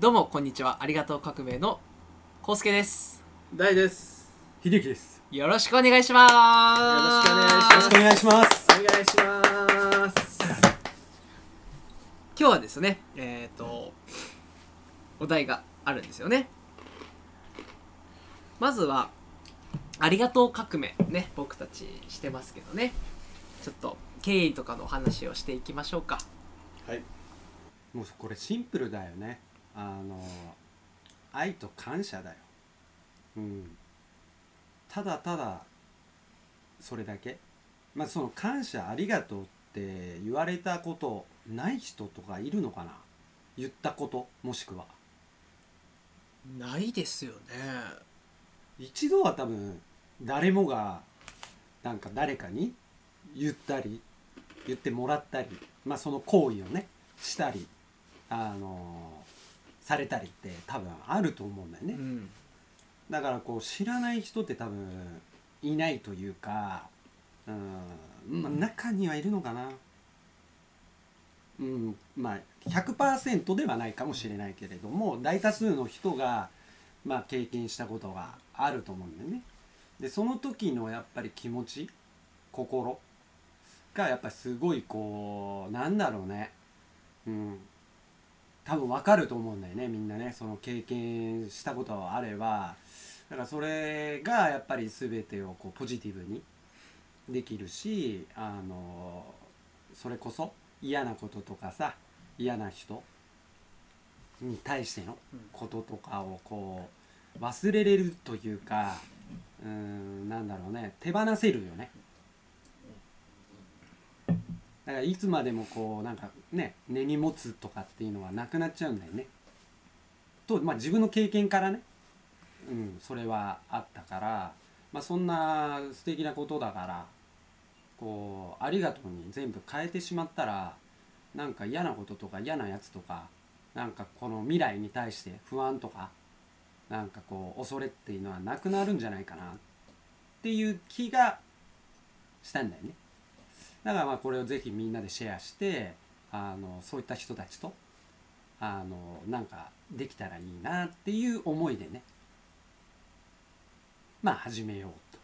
どうもこんにちは。ありがとう革命のコウスケです。大です。秀樹です。よろしくお願いします。よろしくお願いします。お願いします。お願いします今日はですねえっ、とお題があるんですよね。まずはありがとう革命ね僕たちしてますけどね。ちょっと経緯とかのお話をしていきましょうか。はい。もうこれシンプルだよねあの愛と感謝だよ。うん。ただただそれだけ。まあその感謝ありがとうって言われたことない人とかいるのかな。言ったこともしくは。ないですよね。一度は多分誰もがなんか誰かに言ったり言ってもらったりまあその行為をねしたりあのされたりって多分あると思うんだよね、うん。だからこう知らない人って多分いないというかうん、まあ、中にはいるのかな。うんまあ100%ではないかもしれないけれども大多数の人がまあ経験したことがあると思うんだよね。でその時のやっぱり気持ち心がやっぱりすごいこうなんだろうね。うん多分わかると思うんだよねみんなね。その経験したことがあれば。だからそれがやっぱり全てをこうポジティブにできるしあのそれこそ嫌なこととかさ嫌な人に対してのこととかをこう忘れれるというかうんなんだろうね。手放せるよねだからいつまでもこうなんかね根に持つとかっていうのはなくなっちゃうんだよね。とまあ自分の経験からね。うんそれはあったから。まあそんな素敵なことだからこうありがとうに全部変えてしまったらなんか嫌なこととか嫌なやつとかなんかこの未来に対して不安とかなんかこう恐れっていうのはなくなるんじゃないかなっていう気がしたんだよね。だからまあこれをぜひみんなでシェアしてあのそういった人たちとあのなんかできたらいいなっていう思いでね。まあ始めようと、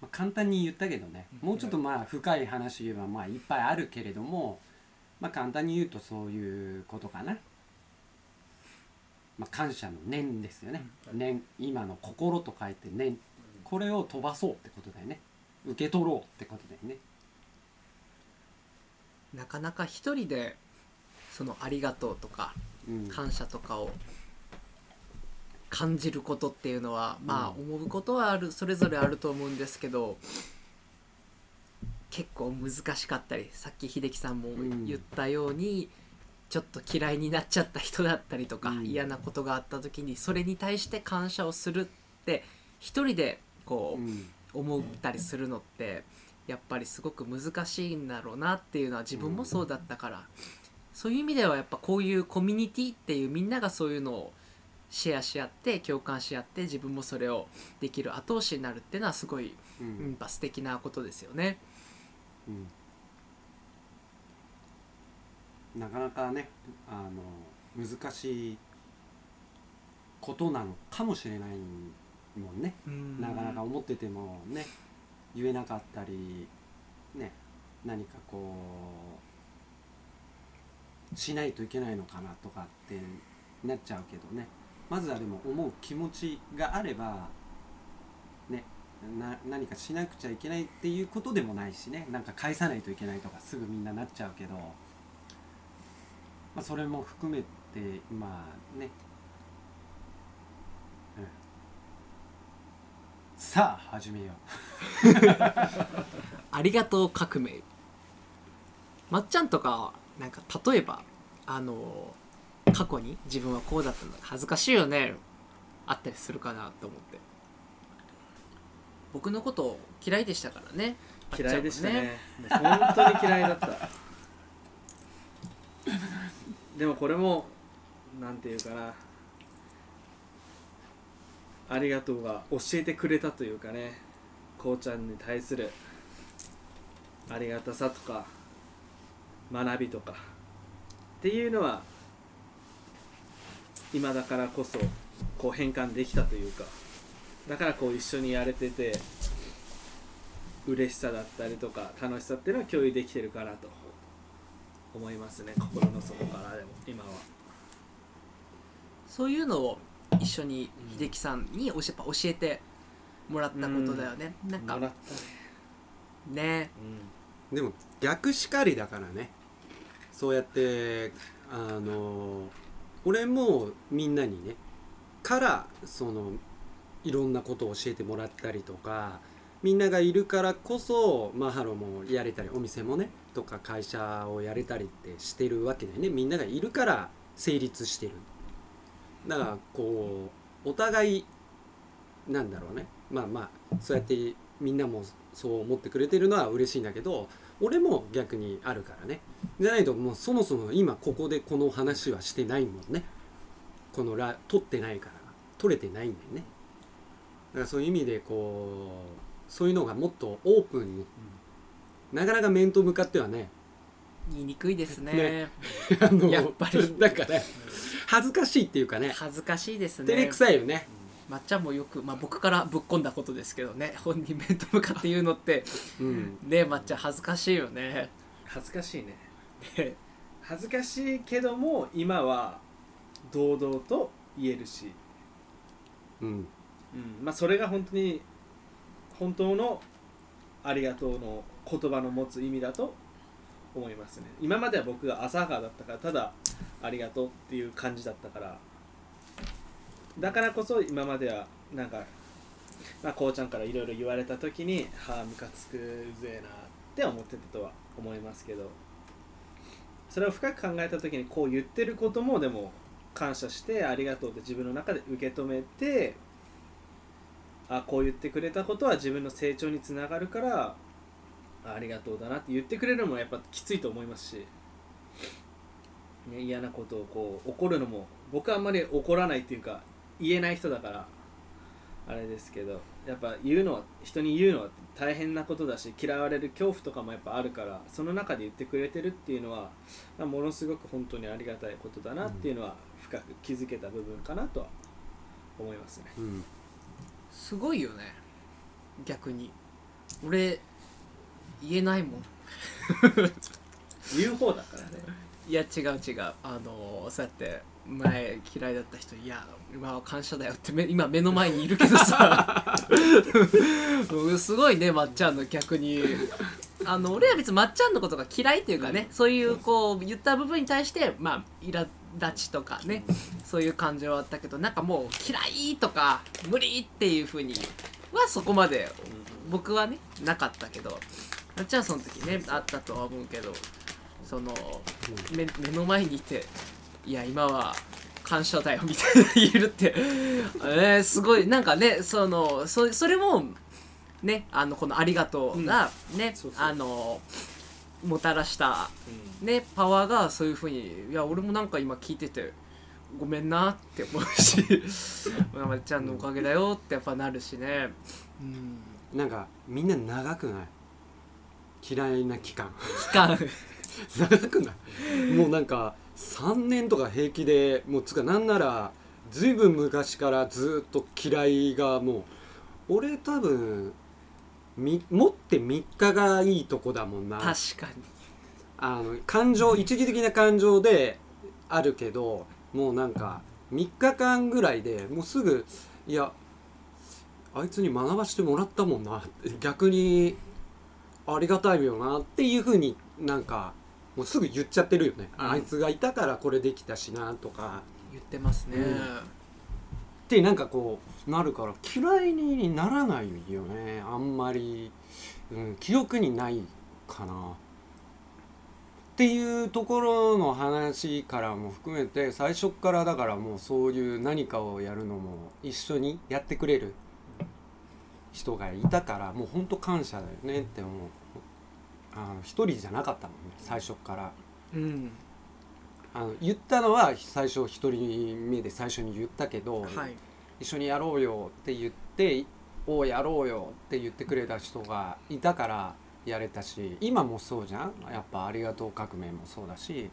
まあ、簡単に言ったけどね。もうちょっとまあ深い話言えばまあいっぱいあるけれどもまあ簡単に言うとそういうことかな、まあ、感謝の念ですよね。念。今の心と書いて念。これを飛ばそうってことだよね受け取ろうってことだよね。なかなか一人でそのありがとうとかうん。感謝とかを感じることっていうのはまあう思うことはあるそれぞれあると思うんですけど結構難しかったりさっき秀樹さんもうん言ったように、ちょっと嫌いになっちゃった人だったりとか、うん。嫌なことがあった時にそれに対して感謝をするって一人でこう、うん思ったりするのってやっぱりすごく難しいんだろうなっていうのは自分もそうだったから、そういう意味ではやっぱこういうコミュニティっていうみんながそういうのをシェアし合って共感し合って自分もそれをできる後押しになるっていうのはすごい、ううんん、やっぱ素敵なことですよね。うんなかなかねあの難しいことなのかもしれないもんね。うん。なかなか思っててもね言えなかったりね何かこうしないといけないのかなとかってなっちゃうけどね。まずはでも思う気持ちがあればねな何かしなくちゃいけないっていうことでもないしね。なんか返さないといけないとかすぐみんななっちゃうけど、まあ、それも含めてまあね、うん、さあ始めよありがとう革命。まっちゃんとかなんか例えばあの過去に自分はこうだったんだ恥ずかしいよね。あったりするかなと思って。僕のこと嫌いでしたからね。嫌いでしたね。もう本当に嫌いだった。でもこれもなんていうかなありがとうが教えてくれたというかねこうちゃんに対するありがたさとか学びとかっていうのは今だからこそこう変換できたというかだからこう一緒にやれてて嬉しさだったりとか楽しさっていうのは共有できてるかなと思いますね。心の底からでも今は。そういうのを緒に秀樹さんに教えやっぱ教えてもらったことだよね、なんかもらったね。ね。でも逆しかりだからね。そうやってあの俺もみんなにねからそのいろんなことを教えてもらったりとかみんながいるからこそマハロもやれたりお店もねとか会社をやれたりってしてるわけだよね。みんながいるから成立してるだからこうお互いなんだろうね。まあまあそうやってみんなもそう思ってくれてるのは嬉しいんだけど俺も逆にあるからね。じゃないともうそもそも今ここでこの話はしてないもんね。このラ撮ってないから撮れてないんだよね。だからそういう意味でこうそういうのがもっとオープンに、なかなか面と向かってはね言いにくいですね。ね。あのやっぱり。なんかね恥ずかしいっていうかね。恥ずかしいですね。照れくさいよね。まっちゃんもよく、まあ、僕からぶっ込んだことですけどね。本人面と向かって言うのって。うん。ねまっちゃん恥ずかしいよね。恥ずかしいね。ね。恥ずかしいけども今は堂々と言えるし、うん。うん。まあ、それが本当に本当のありがとうの言葉の持つ意味だと思いますね。今までは僕が浅はかだったからただありがとうっていう感じだったから。だからこそ今まではなんか、まあ、こうちゃんからいろいろ言われた時にはあムカつくぜえなって思ってたとは思いますけど。それを深く考えた時にこう言ってることもでも感謝してありがとうって自分の中で受け止めてあこう言ってくれたことは自分の成長につながるからあありがとうだなって言ってくれるのもやっぱきついと思いますし、ね、嫌なことをこう怒るのも僕はあんまり怒らないっていうか言えない人だからあれですけどやっぱ言うのは人に言うのは大変なことだし嫌われる恐怖とかもやっぱあるからその中で言ってくれてるっていうのは、まあものすごく本当にありがたいことだなっていうのは深く気づけた部分かなとは思いますね。うん。すごいよね。逆に。俺言えないもん。言う方だからね。いや違う違う。あのそうやって前嫌いだった人いや今は感謝だよってめ今目の前にいるけどさ。う んすごいねまっちゃんの逆に。あの俺は別にまっちゃんのことが嫌いっていうかね、そういうこう言った部分に対してまあ苛立ちとかねそういう感情はあったけどなんかもう嫌いとか無理っていうふうにはそこまで僕はねなかったけどまっちゃんはその時ねあったとは思うけどその目目の前にいていや今は感謝だよみたいな言えるってえー、すごいなんかねそのそそれもねあのこの「ありがとう」がね、あのもたらしたうん。ねパワーがそういうふうにいや俺もなんか今聞いててごめんなって思うし ままちゃんのおかげだよってやっぱなるしね。うん。なんかみんな長くない？嫌いな期間。期間 長くないもうなんか3年とか平気でもうつうかなんならずいぶん昔からずっと嫌いがもう俺多分み持って3日がいいとこだもんな。確かに。あの感情一時的な感情であるけどもうなんか3日間ぐらいでもうすぐいやあいつに学ばしてもらったもんな。逆にありがたいよなっていうふうになんかもうすぐ言っちゃってるよね、うん。あいつがいたからこれできたしなとか。言ってますね、うん。ってなんかこうなるから嫌いにならないよね。あんまり、うん、記憶にないかな。っていうところの話からも含めて最初っからだからもうそういう何かをやるのも一緒にやってくれる人がいたからもうほんと感謝だよねって思うあの一人じゃなかったもんね最初っから。うん。あの言ったのは最初一人目で最初に言ったけど、はい。一緒にやろうよって言って「おうやろうよ」って言ってくれた人がいたからやれたし今もそうじゃん。やっぱ「ありがとう革命」もそうだし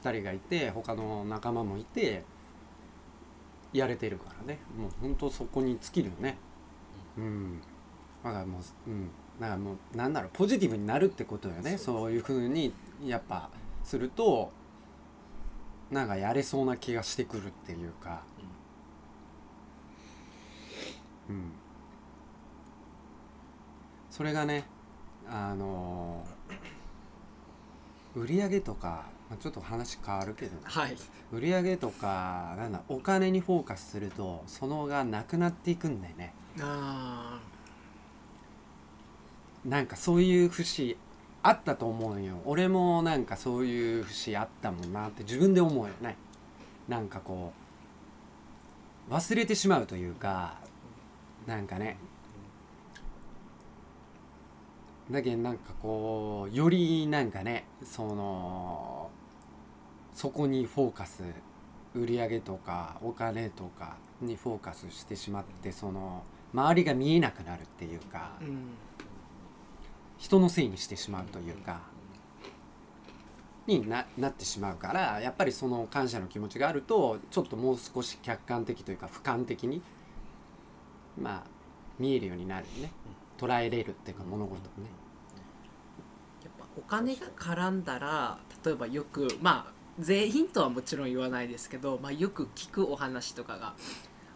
2人がいて他の仲間もいてやれてるからね。もう本当そこに尽きるよね。うん。だからもううんだからもうなんだろうポジティブになるってことよね。そういうふうにやっぱするとなんかやれそうな気がしてくるっていうか。うん。それがねあの売り上げとか、まあ、ちょっと話変わるけど。ねはい。売り上げとかなんだお金にフォーカスするとそのがなくなっていくんだよね。あなんかそういう節あったと思うよ。俺もなんかそういう節あったもんなって自分で思うよね。なんかこう忘れてしまうというかなんかね。だけどなんかこうよりなんかねそのそこにフォーカス売り上げとかお金とかにフォーカスしてしまってその周りが見えなくなるっていうかうん。人のせいにしてしまうというかにななってしまうからやっぱりその感謝の気持ちがあるとちょっともう少し客観的というか俯瞰的にまあ見えるようになるね捉えれるっていうか物事をね。やっぱお金が絡んだら例えばよくまあ全員とはもちろん言わないですけど、まあ、よく聞くお話とかが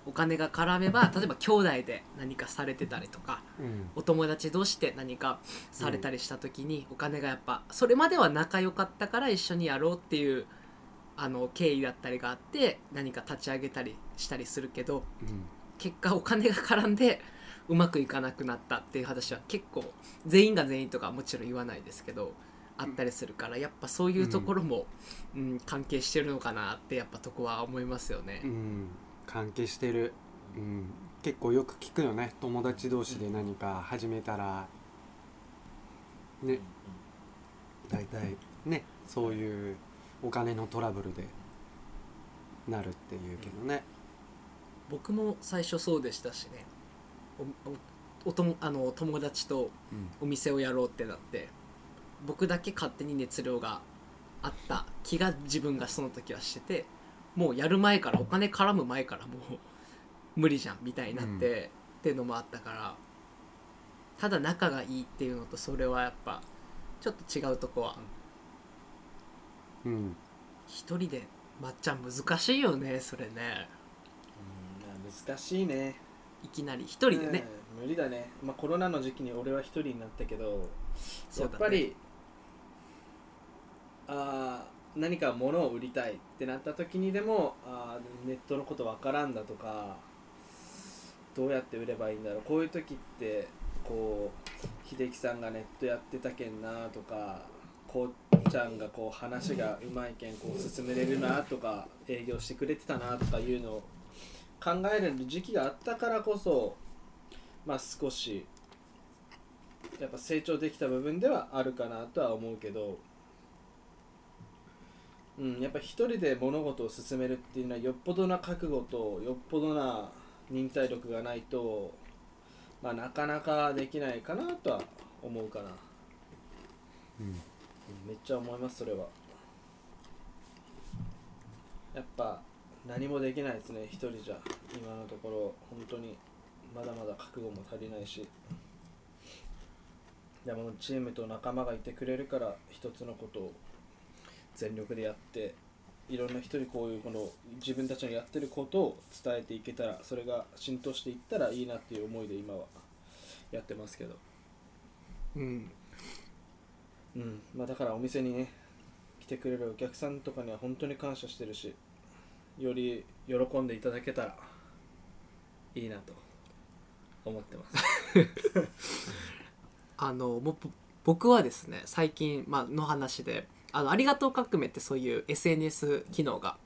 お金が絡めば例えば兄弟で何かされてたりとかうん。お友達同士で何かされたりした時に、お金がやっぱそれまでは仲良かったから一緒にやろうっていうあの経緯だったりがあって何か立ち上げたりしたりするけどうん。結果お金が絡んでうまくいかなくなったっていう話は結構全員が全員とかはもちろん言わないですけどあったりするからやっぱそういうところも、うん関係してるのかなってやっぱとこは思いますよね。う。ん、関係してる、うん、結構よく聞くよね。友達同士で何か始めたら。ね。大体ね。そういうお金のトラブルで。なるっていうけどね。僕も最初そうでしたしね。おおおともあの友達とうん。お店をやろうってなって。僕だけ勝手に熱量があった気が自分がその時はしててもうやる前からお金絡む前からもう無理じゃんみたいになって、うん。っていうのもあったからただ仲がいいっていうのとそれはやっぱちょっと違うとこはうん。一人でまっちゃん難しいよねそれね。うん難しいね。いきなり一人でね、うん無理だね、まあ、コロナの時期に俺は一人になったけどやっぱり、あー何か物を売りたいってなった時にでもあネットのことわからんだとかどうやって売ればいいんだろう。こういう時ってこう秀樹さんがネットやってたけんなとかこうちゃんがこう話がうまいけんこう進めれるなとか営業してくれてたなとかいうのを考える時期があったからこそまあ少しやっぱ成長できた部分ではあるかなとは思うけど、うん、やっぱ一人で物事を進めるっていうのはよっぽどな覚悟とよっぽどな忍耐力がないと、まあ、なかなかできないかなとは思うかな、うん。うんめっちゃ思いますそれは。やっぱ何もできないですね一人じゃ。今のところ本当に。まだまだ覚悟も足りないし。でもチームと仲間がいてくれるから一つのことを全力でやっていろんな人にこういうこの自分たちのやってることを伝えていけたらそれが浸透していったらいいなっていう思いで今はやってますけど、うん。うん。まあ、だからお店にね来てくれるお客さんとかには本当に感謝してるしより喜んでいただけたらいいなと思ってます。あの僕はですね最近、まあの話であのありがとう革命ってそういう SNS 機能が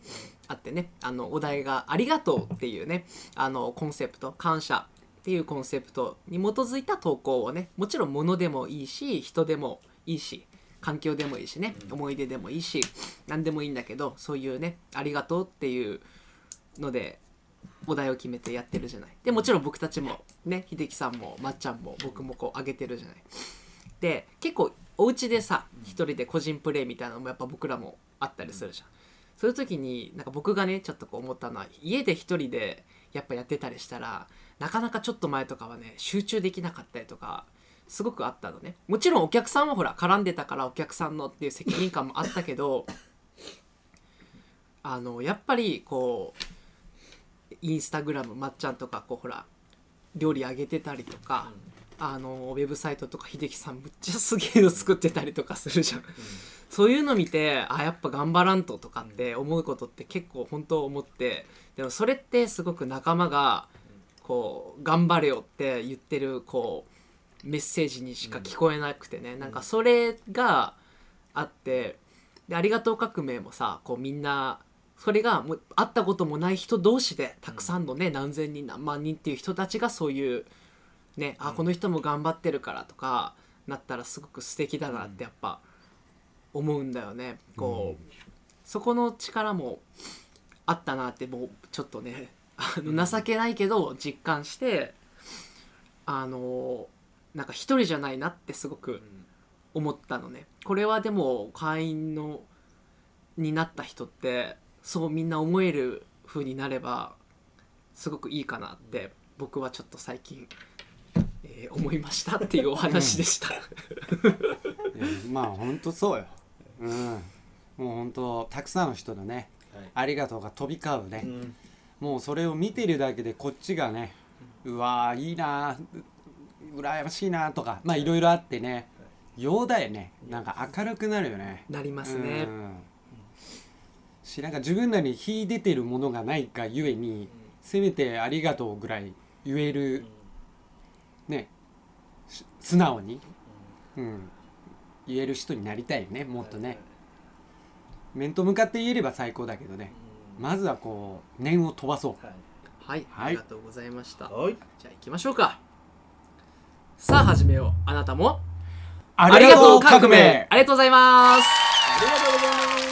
あってねあのお題が「ありがとう」っていうねあのコンセプト感謝っていうコンセプトに基づいた投稿をねもちろん物でもいいし人でもいいし環境でもいいしね思い出でもいいし何でもいいんだけどそういうね「ありがとう」っていうのでお題を決めてやってるじゃない。でもちろん僕たちもね秀樹さんもまっちゃんも僕もこう上げてるじゃない。で結構お家でさ一人で個人プレイみたいなのもやっぱ僕らもあったりするじゃん。そういう時になんか僕がねちょっとこう思ったのは家で一人でやっぱやってたりしたらなかなかちょっと前とかはね集中できなかったりとかすごくあったのね。もちろんお客さんはほら絡んでたからお客さんのっていう責任感もあったけど あのやっぱりこうインスタグラムまっちゃんとかこうほら料理あげてたりとか、あのウェブサイトとか秀樹さんむっちゃすげえの作ってたりとかするじゃん。そういうの見てあやっぱ頑張らんととかって思うことって結構本当思ってでもそれってすごく仲間がこう頑張れよって言ってるこうメッセージにしか聞こえなくてね、なんかそれがあってでありがとう革命もさこうみんなそれがもう会ったこともない人同士でたくさんのね何千人何万人っていう人たちがそういうねあこの人も頑張ってるからとかなったらすごく素敵だなってやっぱ思うんだよね。こう、そこの力もあったなってもうちょっとねあの情けないけど実感してあのなんか一人じゃないなってすごく思ったのね。これはでも会員のになった人ってそうみんな思える風になればすごくいいかなって僕はちょっと最近、えー思いましたっていうお話でした。いやまあ本当そうよ。うん。もう本当たくさんの人のねはい。ありがとうが飛び交うね、うん。もうそれを見てるだけでこっちがねうわーいいなう羨ましいなとかまあいろいろあってねようだよね。なんか明るくなるよね。なりますね。うん。しなんか自分らに秀でてるものがないがゆえにせめてありがとうぐらい言える素直に、うん、言える人になりたいよねもっとね。面と向かって言えれば最高だけどね。まずはこう念を飛ばそう。はい。ありがとうございました。はい。じゃあ行きましょうか。さあ始めよう。あなたも。あありがとう革命。ありがとうございます。ありがとうございます